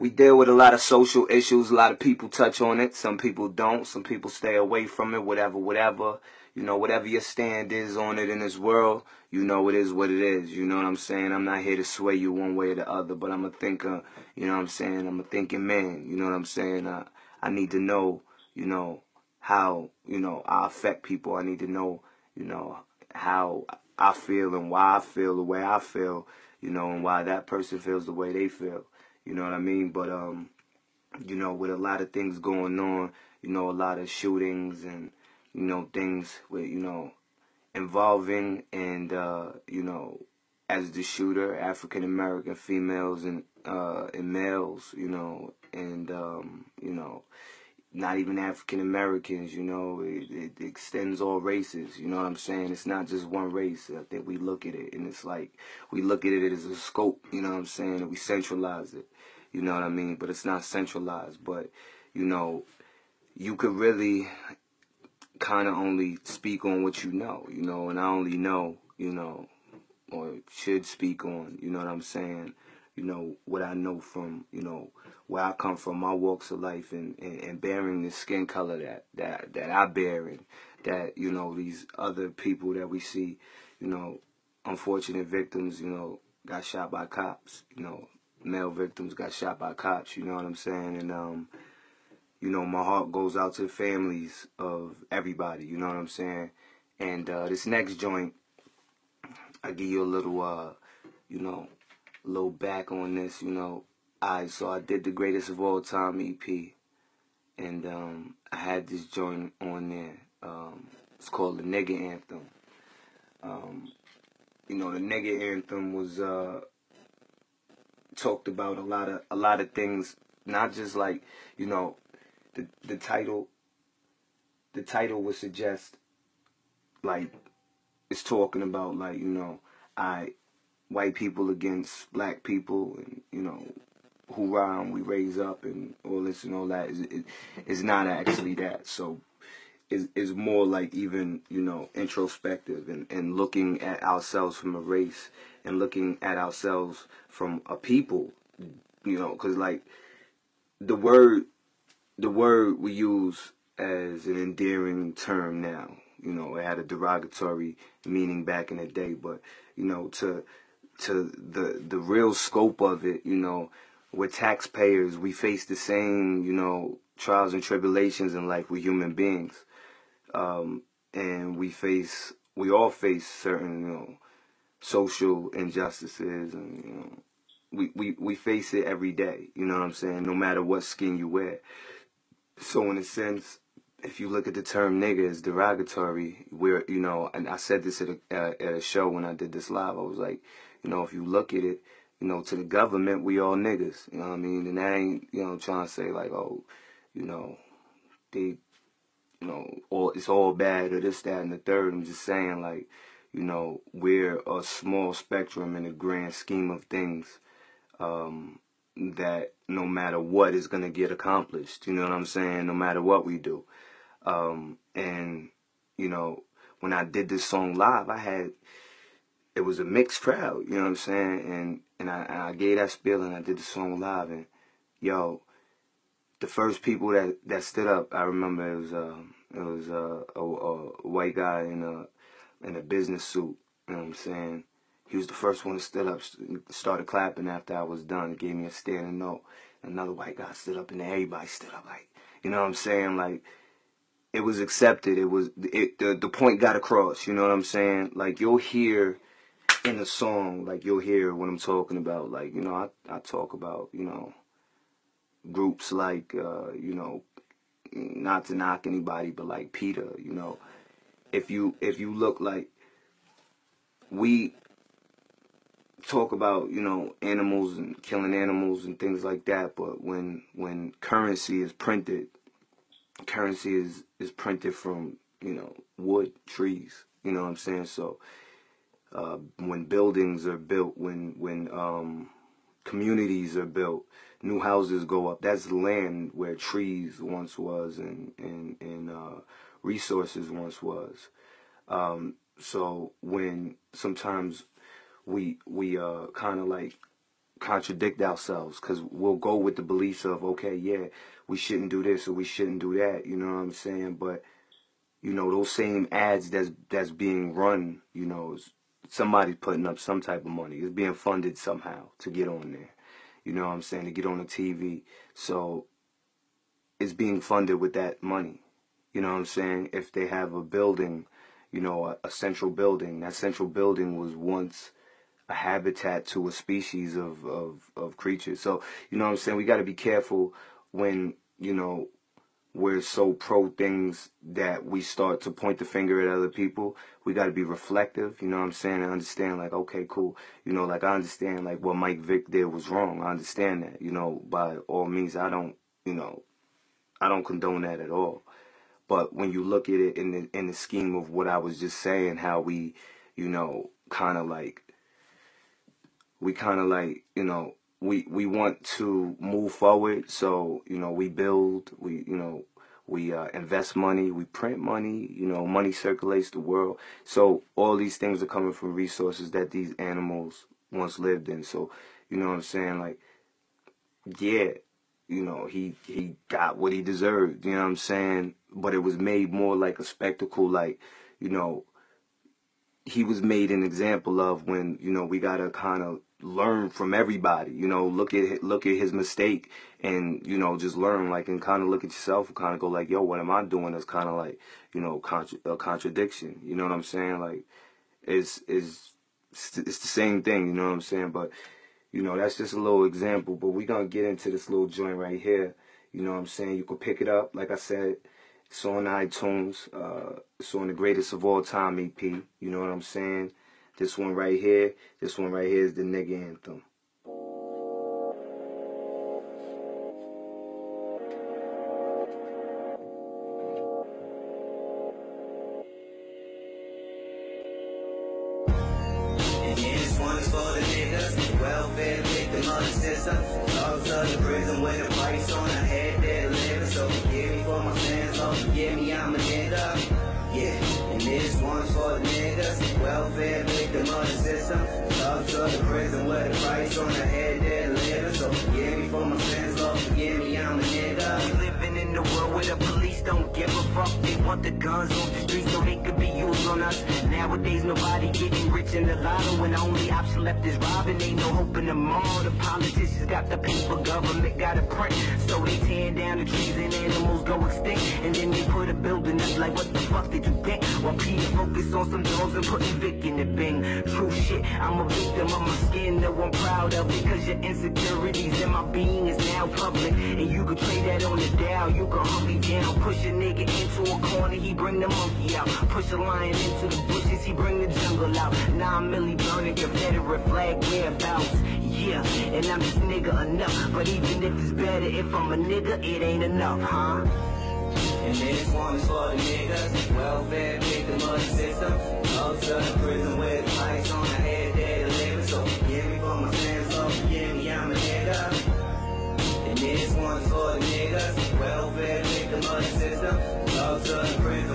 we deal with a lot of social issues. A lot of people touch on it. Some people don't. Some people stay away from it, whatever, whatever. You know, whatever your stand is on it in this world, you know it is what it is. You know what I'm saying? I'm not here to sway you one way or the other, but I'm a thinker. You know what I'm saying? I'm a thinking man. You know what I'm saying? I, I need to know, you know, how, you know, I affect people. I need to know, you know, how I feel and why I feel the way I feel, you know, and why that person feels the way they feel. You know what I mean? But um, you know, with a lot of things going on, you know, a lot of shootings and you know things with you know involving and uh, you know as the shooter, African American females and uh, and males, you know, and um, you know, not even African Americans, you know, it, it, extends all races, you know what I'm saying? It's not just one race. Think we look at it and it's like we look at it as a scope, you know what I'm saying? And we centralize it, you know what I mean? But it's not centralized, but you know, you could really kind of only speak on what you know, you know, and I only know, you know, or should speak on, you know what I'm saying? You know, what I know from, you know, where I come from, my walks of life and, and, and bearing the skin color that, that, that I bear and that, you know, these other people that we see, you know, unfortunate victims, you know, got shot by cops, you know, male victims got shot by cops, you know what I'm saying? And, um, you know, my heart goes out to the families of everybody, you know what I'm saying? And uh, this next joint, I give you a little, uh, you know, a little back on this, you know. I so I did the greatest of all time EP, and um, I had this joint on there. Um, it's called the Nigga Anthem. Um, you know, the Nigga Anthem was uh, talked about a lot of a lot of things, not just like you know, the the title. The title would suggest like it's talking about like you know I white people against black people and you know hoorah and we raise up and all this and all that is it, it's not actually that so is is more like even you know introspective and, and looking at ourselves from a race and looking at ourselves from a people you know because like the word the word we use as an endearing term now you know it had a derogatory meaning back in the day but you know to to the the real scope of it you know we're taxpayers. We face the same, you know, trials and tribulations in life. We're human beings, um, and we face, we all face certain, you know, social injustices, and you know, we we we face it every day. You know what I'm saying? No matter what skin you wear. So in a sense, if you look at the term nigga as derogatory, where you know, and I said this at a uh, at a show when I did this live, I was like, you know, if you look at it you know, to the government, we all niggas. You know what I mean? And I ain't, you know, trying to say like, oh, you know, they, you know, all it's all bad or this, that, and the third. I'm just saying like, you know, we're a small spectrum in the grand scheme of things. Um, that no matter what is gonna get accomplished. You know what I'm saying? No matter what we do. Um, and you know, when I did this song live, I had it was a mixed crowd. You know what I'm saying? And and I, and I gave that spiel and I did the song live and yo, the first people that that stood up, I remember it was uh, it was uh, a, a white guy in a in a business suit. You know what I'm saying? He was the first one to stood up, started clapping after I was done. Gave me a standing note. Another white guy stood up, and everybody stood up. Like, you know what I'm saying? Like, it was accepted. It was it. The the point got across. You know what I'm saying? Like, you'll hear in the song, like you'll hear what I'm talking about. Like, you know, I, I talk about, you know, groups like, uh, you know, not to knock anybody, but like PETA, you know, if you if you look like we talk about you know animals and killing animals and things like that, but when when currency is printed, currency is is printed from you know wood, trees. You know what I'm saying? So uh, when buildings are built, when when um, communities are built, new houses go up. That's land where trees once was and and and uh, resources once was. Um, so when sometimes we we uh kind of like contradict ourselves because we'll go with the beliefs of okay yeah we shouldn't do this or we shouldn't do that you know what i'm saying? But you know those same ads that's that's being run you know somebody's putting up some type of money. It's being funded somehow to get on there you know what i'm saying? To get on the tv so it's being funded with that money you know what i'm saying if they have a building you know a, a central building that central building was once a habitat to a species of, of, of creatures. So, you know what I'm saying? We got to be careful when, you know, we're so pro things that we start to point the finger at other people. We got to be reflective, you know what I'm saying? And understand, like, okay, cool. You know, like, I understand, like, what Mike Vick did was wrong. I understand that, you know, by all means, I don't, you know, I don't condone that at all. But when you look at it in the, in the scheme of what I was just saying, how we, you know, kind of like we kind of like you know we we want to move forward. So you know we build we you know we uh, invest money we print money you know money circulates the world. So all these things are coming from resources that these animals once lived in. So you know what i'm saying? Like yeah you know he he got what he deserved you know what i'm saying but it was made more like a spectacle like you know he was made an example of when you know we gotta kind of learn from everybody. You know, look at look at his mistake and you know just learn like and kind of look at yourself and kind of go like, yo, what am I doing? That's kind of like you know contra- a contradiction. You know what I'm saying? Like it's it's it's the same thing. You know what I'm saying? But you know that's just a little example. But we're gonna get into this little joint right here. You know what I'm saying? You could pick it up, like I said. It's on iTunes. Uh, it's on the greatest of all time EP. You know what I'm saying? This one right here, this one right here is the nigga anthem. Public. And you can trade that on the Dow, you can hunt me down. Push a nigga into a corner, he bring the monkey out. Push a lion into the bushes, he bring the jungle out. Nine milli burning Confederate flag whereabouts. Yeah, and I'm just nigga enough. But even if it's better, if I'm a nigga, it ain't enough, huh? And this one is for the niggas, welfare victim the system. Dogs of the prison with a of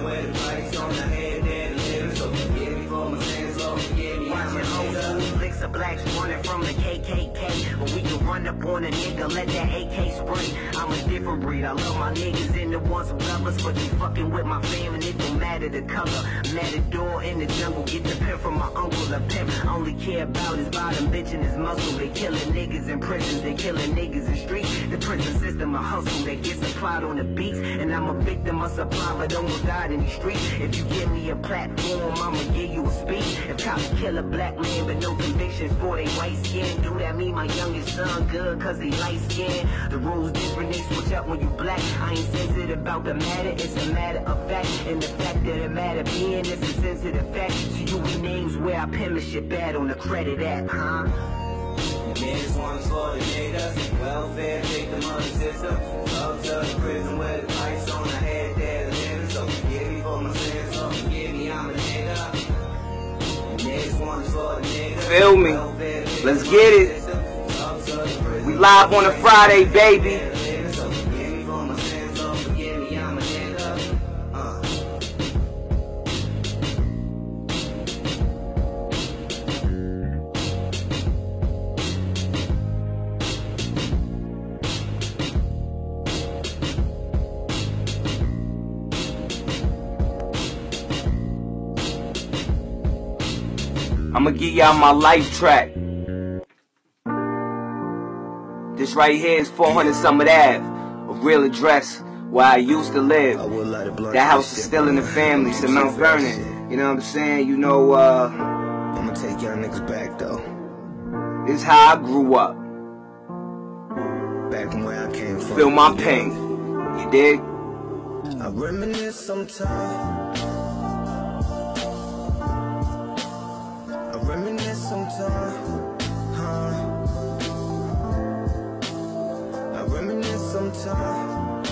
running from the KKK. But we can run up on a nigga, let that AK spray. I'm a different breed. I love my niggas and the ones who love us. But you fucking with my family, it don't matter the color. Matador in the jungle, get the pimp from my uncle. The pimp I only care about his bottom bitch and his muscle. They killing niggas in prisons, they killing niggas in streets. The prison system a hustle that gets supplied on the beats. And I'm a victim of supply, but almost died in the streets. If you give me a platform, I'ma give you a speech. If cops kill a black man but no convictions they white skin, do that mean my youngest son good cause they light skin. The rules different, they switch up when you black. I ain't sensitive about the matter, it's a matter of fact. And the fact that it matter being is a sensitive fact. So you we names where our penmanship at on the credit app, huh? This one's for the niggas, welfare of the system. Up to the prison with the Feel me? Let's get it. We live on a Friday, baby. Give y'all my life track. This right here is 400 Summit Ave, a real address where I used to live. would light a blunt That house is still in the family, it's in Mount Some fat shit. Vernon. You know what I'm saying? You know, uh, I'ma take y'all niggas back though. this is how I grew up. Back from where I came from. Feel my pain. You dig? I reminisce sometimes. Sometimes. Huh? I reminisce sometimes.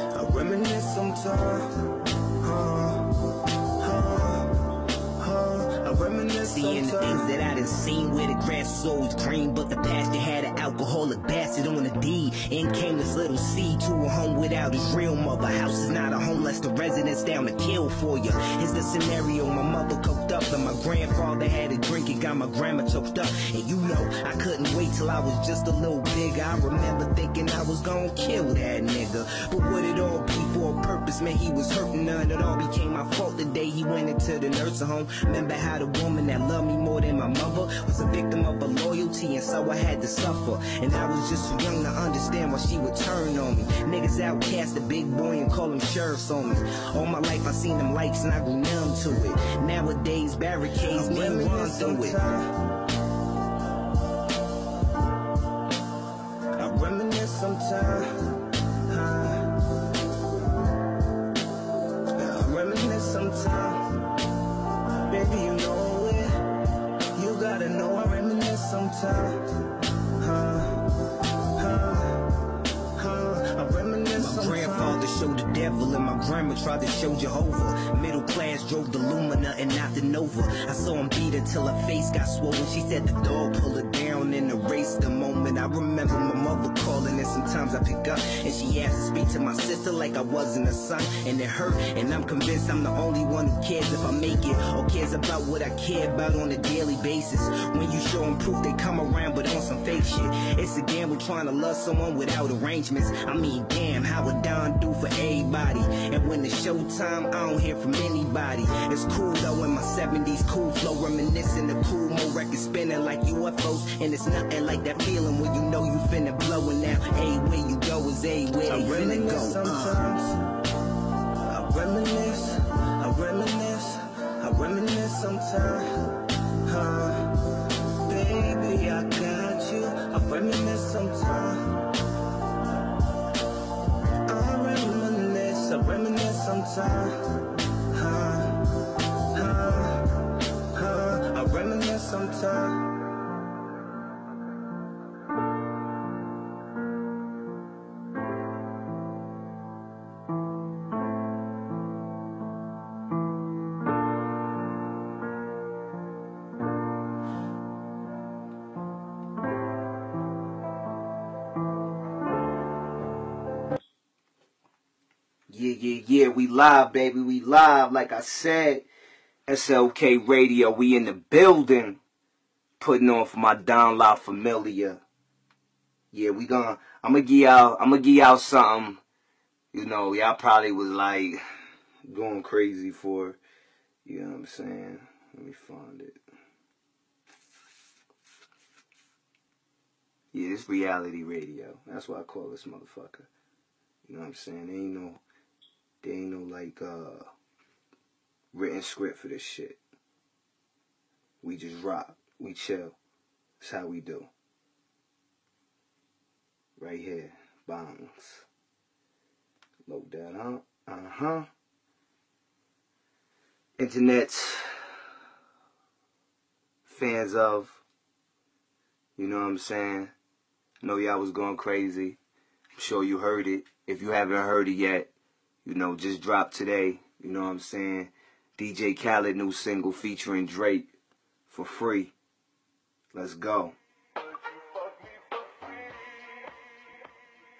I reminisce sometimes. Huh? Seeing the things that I done seen where the grass is always green, but the pastor had an alcoholic bastard on the deed. In came this little seed to a home without his real mother. House is not a home, less the residents down to kill for you. Is the scenario my mother cooked up and my grandfather had a drink and got my grandma choked up. And you know, I couldn't wait till I was just a little bigger. I remember thinking I was gonna kill that nigga. But would it all be for a purpose? Man, he was hurting none. It all became my fault the day he went into the nursing home. Remember how the woman that loved me more than my mother was a victim of a loyalty, and so I had to suffer. And I was just too young to understand why she would turn on me. Niggas outcast the big boy and call him sheriffs on me. All my life I seen them lights and I grew numb to it. Nowadays barricades me run through it. I reminisce sometimes. My grandfather showed the devil and my grandma tried to show Jehovah. Middle class drove the Lumina and not the Nova. I saw him beat her till her face got swollen. She said the dog pulled her down and erased the moment. I remember and sometimes I pick up and she asked to speak to my sister like I wasn't a son. And it hurt and I'm convinced I'm the only one who cares if I make it or cares about what I care about on a daily basis. When you show them proof, they come around but on some fake shit. It's a gamble trying to love someone without arrangements. I mean, damn, how would Don do for everybody? And when it's showtime, I don't hear from anybody. It's cool though in my 70s, cool flow, reminiscing the cool mo records spinning like UFOs. And it's nothing like that feeling when you know you finna blow. And now, everywhere you go is everywhere I you finna reminisce go. Uh. I reminisce, I reminisce, I reminisce sometimes. Huh? Baby, I got you. I reminisce sometimes. I reminisce, I reminisce sometimes. Huh? Huh? Huh? I reminisce sometimes. Live, baby. We live. Like I said, SLK Radio. We in the building. Putting on for my Don La Familia. Yeah, we gonna. I'm gonna give y'all. I'm gonna give y'all something. You know, y'all probably was like going crazy for. You know what I'm saying? Let me find it. Yeah, it's reality radio. That's why I call this motherfucker. You know what I'm saying? There ain't no, there ain't no like uh written script for this shit. We just rock. We chill. That's how we do. Right here. Bongs. Load that up. Uh-huh. Internet's fans of. You know what I'm saying? I know y'all was going crazy. I'm sure you heard it. If you haven't heard it yet, you know, just dropped today. You know what I'm saying? DJ Khaled new single featuring Drake for free. Let's go.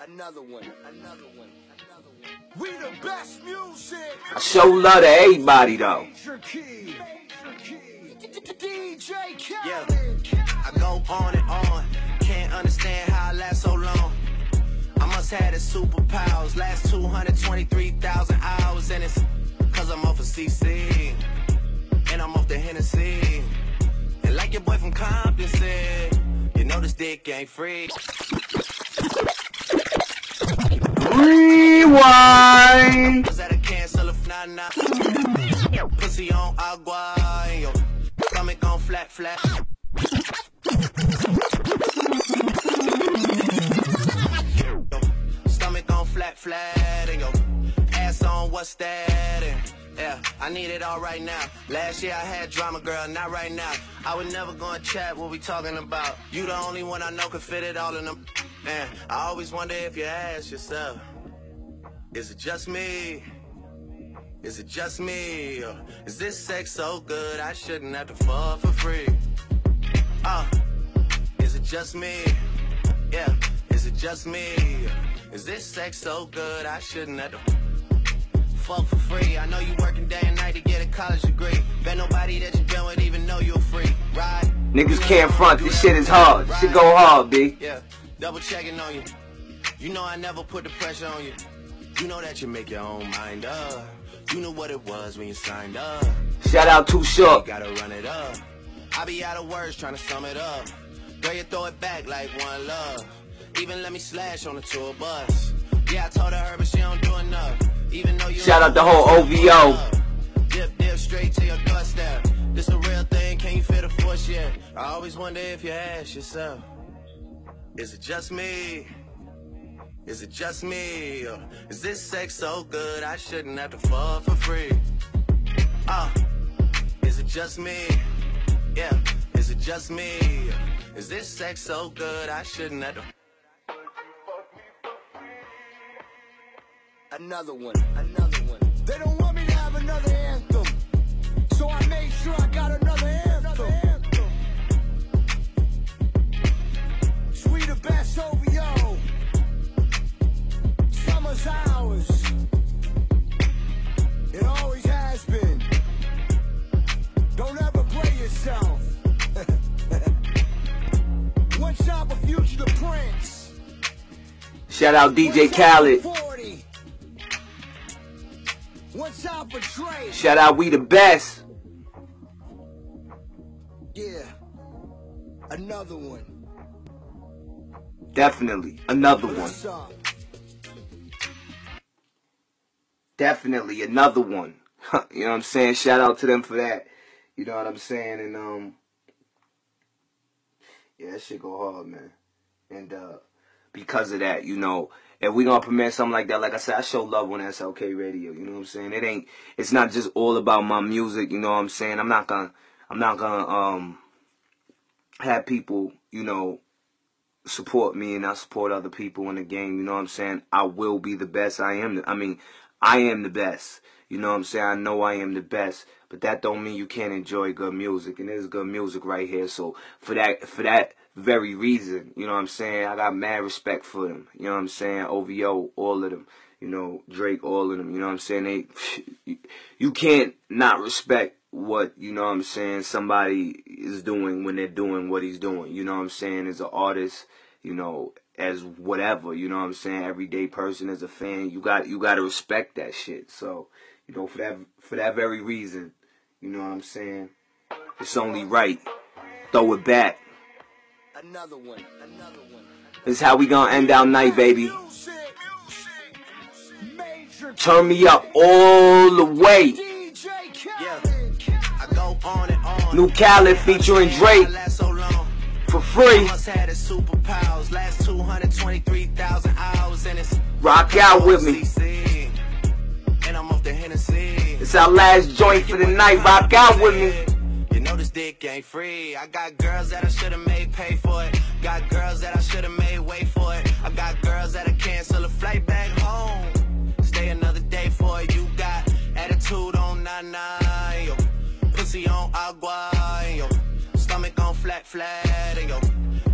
Another one, another one, another one. We the best music. I show love to everybody though. Major key. Major key. DJ Yeah, I go on and on. Can't understand how I last so long. Must have the superpowers. Last 223,000 hours, and it's cause I'm off of CC. And I'm off the Hennessy. And like your boy from Compton said, you know this dick ain't free. Rewind. Cause that I cancel if not, not. Pussy on agua, and your stomach on flat, flat. Flat, flat, and your ass on what's that? And yeah, I need it all right now. Last year I had drama, girl, not right now. I would never go and chat what we talking about. You the only one I know can fit it all in them. Man, I always wonder if you ask yourself, is it just me? Is it just me? Or is this sex so good I shouldn't have to fall for free? Uh, is it just me? Yeah, is it just me? Is this sex so good I shouldn't have to fuck for free? I know you working day and night to get a college degree. Bet nobody that you been with even know you're free, right? Niggas can't front. This shit is hard. This shit go hard, B. Yeah, double checking on you. You know I never put the pressure on you. You know that you make your own mind up. You knew what it was when you signed up. Shout out Too You Short. gotta run it up. I be out of words trying to sum it up. Girl, you throw it back like one love. Even let me slash on the tour bus. Yeah, I told her, but she don't do enough. Even though you Shout out the whole OVO. Dip, dip straight to your doorstep. This a real thing, can you feel the force yet? I always wonder if you ask yourself, is it just me? Is it just me? Or is this sex so good I shouldn't have to fall for free? Uh, is it just me? Yeah, is it just me? Is this sex so good I shouldn't have to Another one, another one. They don't want me to have another anthem. So I made sure I got another anthem. Sweet the best OVO. Summer's ours. It always has been. Don't ever play yourself. *laughs* One shot for future the prince. Shout out DJ Khaled. 40. One shot for Drake. Shout out We the Best. Yeah. Another one. Definitely. Another one. Definitely another one. *laughs* you know what I'm saying? Shout out to them for that. You know what I'm saying? And um Yeah, that shit go hard, man. And uh because of that, you know, if we gonna premiere something like that, like I said, I show love on SLK radio, you know what I'm saying? It ain't it's not just all about my music, you know what I'm saying? I'm not gonna I'm not gonna um have people, you know, support me and I support other people in the game. You know what I'm saying? I will be the best. I am. The, I mean, I am the best. You know what I'm saying? I know I am the best, but that don't mean you can't enjoy good music. And there's good music right here. So for that, for that very reason, you know what I'm saying? I got mad respect for them. You know what I'm saying? OVO, all of them. You know, Drake, all of them. You know what I'm saying? They, *sighs* you can't not respect what, you know what I'm saying, somebody is doing when they're doing what he's doing. You know what I'm saying? As an artist, you know, as whatever, you know what I'm saying, everyday person as a fan, you got you gotta respect that shit. So, you know, for that for that very reason, you know what I'm saying? It's only right. Throw it back. Another one. Another one. This is how we gonna end our night, baby. Turn me up all the way. DJ Yeah, Khaled. I go on and on. New Khaled featuring Drake for free. Last 223,000 hours and it's Rock out with me. And I'm off the Hennessy. It's our last joint for the night. Rock out with me. Know this dick ain't free. I got girls that I should've made pay for it. Got girls that I should've made wait for it. I got girls that I cancel a flight back home. Stay another day for it. You got attitude on nine. Yo. Pussy on agua. Yo. Stomach on flat flat. And yo.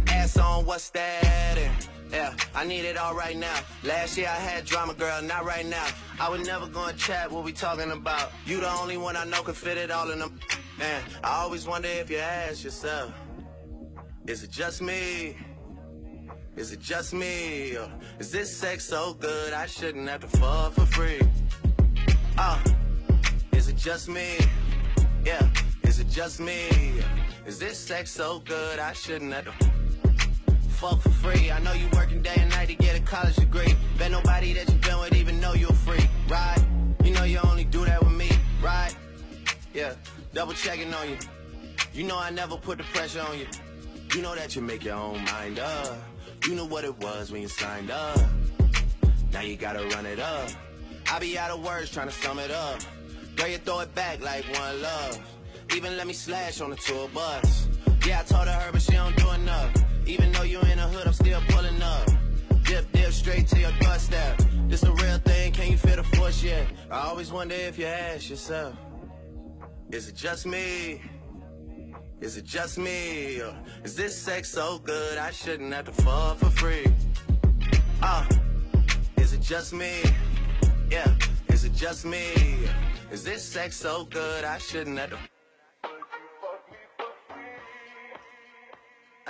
Ass on what's that? And yeah, I need it all right now. Last year I had drama, girl, not right now. I would never gonna chat what we talking about. You the only one I know can fit it all in them. Man, I always wonder if you ask yourself, is it just me? Is it just me? Or is this sex so good I shouldn't have to fuck for free? Uh, is it just me? Yeah, is it just me? Is this sex so good I shouldn't have to fuck for free? I know you working day and night to get a college degree. Bet nobody that you've been with even know you're free, right? You know you only do that with me, right? Yeah, double checking on you. You know I never put the pressure on you. You know that you make your own mind up. You know what it was when you signed up. Now you gotta run it up. I be out of words trying to sum it up. Girl, you throw it back like one love. Even let me slash on the tour bus. Yeah, I told her but she don't do enough. Even though you in the hood, I'm still pulling up. Dip, dip, straight to your doorstep. This a real thing, can you feel the force yet? I always wonder if you ask yourself, is it just me? Is it just me? Or is this sex so good I shouldn't have to fuck for free? Uh, is it just me? Yeah, is it just me? Is this sex so good I shouldn't have to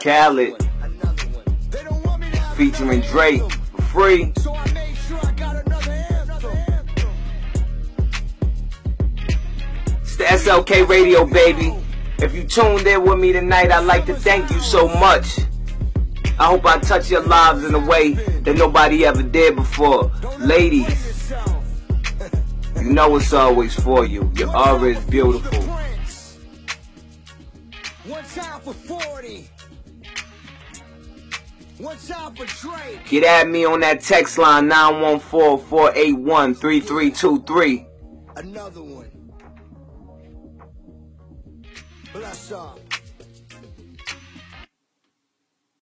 Khaled featuring Drake for free. So SLK Radio, baby. If you tuned in with me tonight, I'd like to thank you so much. I hope I touch your lives in a way that nobody ever did before. Ladies, you know it's always for you. Your aura is beautiful. One time for 40. One time for Drake. Get at me on that text line 914-481-3323. Another one. Bless up.